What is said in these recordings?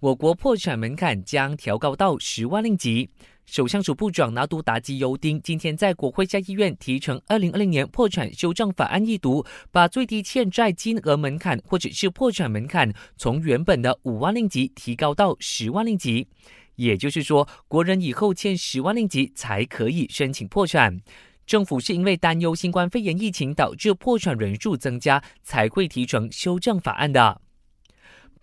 我国破产门槛将调高到十万令吉。首相署部长拿督达吉尤丁今天在国会下议院提成二零二零年破产修正法案一读，把最低欠债金额门槛或者是破产门槛从原本的五万令吉提高到十万令吉。也就是说，国人以后欠十万令吉才可以申请破产。政府是因为担忧新冠肺炎疫情导致破产人数增加，才会提成修正法案的。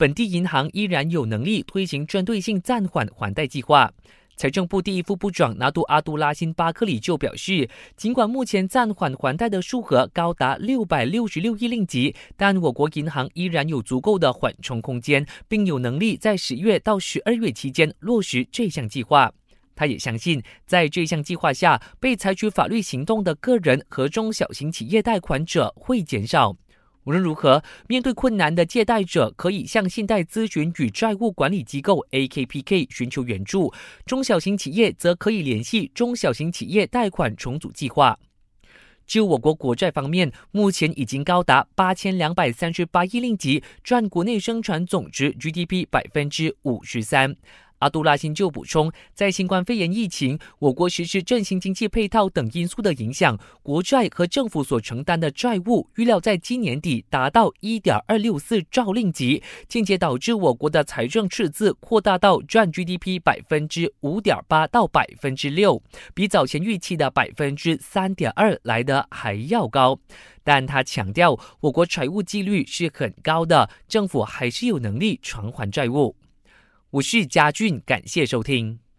本地银行依然有能力推行针对性暂缓还贷计划。财政部第一副部长拿督阿杜拉辛巴克里就表示，尽管目前暂缓还贷的数额高达六百六十六亿令吉，但我国银行依然有足够的缓冲空间，并有能力在十月到十二月期间落实这项计划。他也相信，在这项计划下，被采取法律行动的个人和中小型企业贷款者会减少。无论如何，面对困难的借贷者可以向信贷咨询与债务管理机构 AKPK 寻求援助；中小型企业则可以联系中小型企业贷款重组计划。就我国国债方面，目前已经高达八千两百三十八亿令吉，占国内生产总值 GDP 百分之五十三。阿杜拉辛就补充，在新冠肺炎疫情、我国实施振兴经济配套等因素的影响，国债和政府所承担的债务预料在今年底达到一点二六四兆令吉，间接导致我国的财政赤字扩大到占 GDP 百分之五点八到百分之六，比早前预期的百分之三点二来的还要高。但他强调，我国财务纪律是很高的，政府还是有能力偿还债务。我是嘉俊，感谢收听。